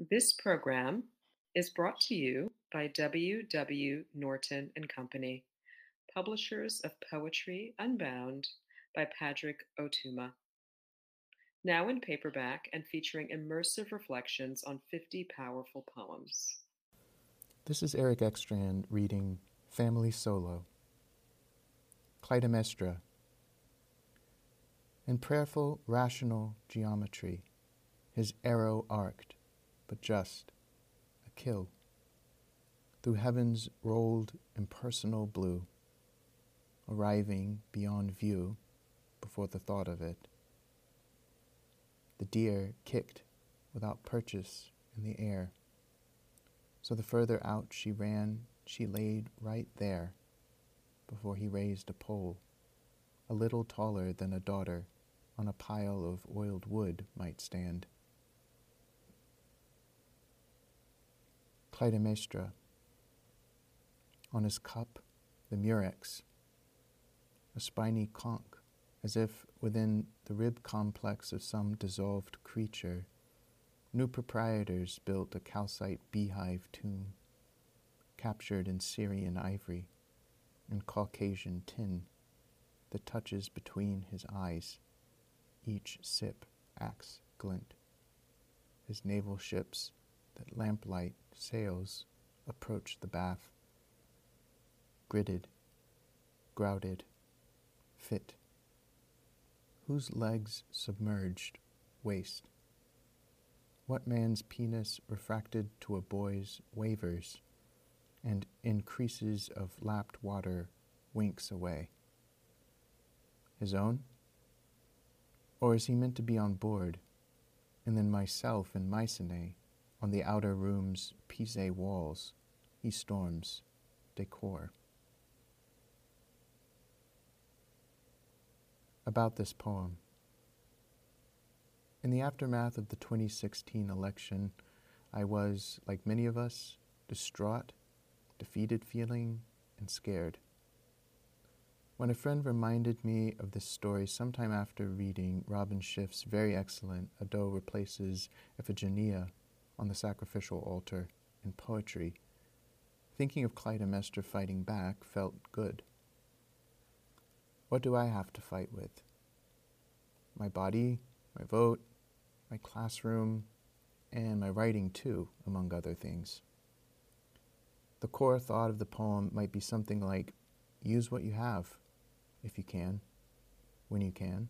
This program is brought to you by W. W. Norton and Company, publishers of Poetry Unbound by Padraig Ó Tuama. Now in paperback and featuring immersive reflections on 50 powerful poems. This is Eric Ekstrand reading Family Solo. Clytemnestra. In prayerful, rational geometry, his arrow arced but just, a kill. Through heaven's rolled impersonal blue, arriving beyond view before the thought of it. The deer kicked without purchase in the air. So the further out she ran, she laid right there before he raised a pole, a little taller than a daughter on a pile of oiled wood might stand. Clytemnestra. On his cup, the murex, a spiny conch, as if within the rib complex of some dissolved creature, new proprietors built a calcite beehive tomb, captured in Syrian ivory and Caucasian tin that touches between his eyes, each sip axe glint. His naval ships that lamplight sails approach the bath. Gridded, grouted, fit. Whose legs submerged waist. What man's penis refracted to a boy's wavers and increases of lapped water winks away? His own? Or is he meant to be on board, and then myself and Mycenae on the outer room's Pise walls, he storms decor. About this poem. In the aftermath of the 2016 election, I was, like many of us, distraught, defeated feeling, and scared. When a friend reminded me of this story sometime after reading Robyn Schiff's very excellent A Doe Replaces Iphigenia on the sacrificial altar in poetry, thinking of Clytemnestra fighting back felt good. What do I have to fight with? My body, my vote, my classroom, and my writing too, among other things. The core thought of the poem might be something like use what you have, if you can, when you can.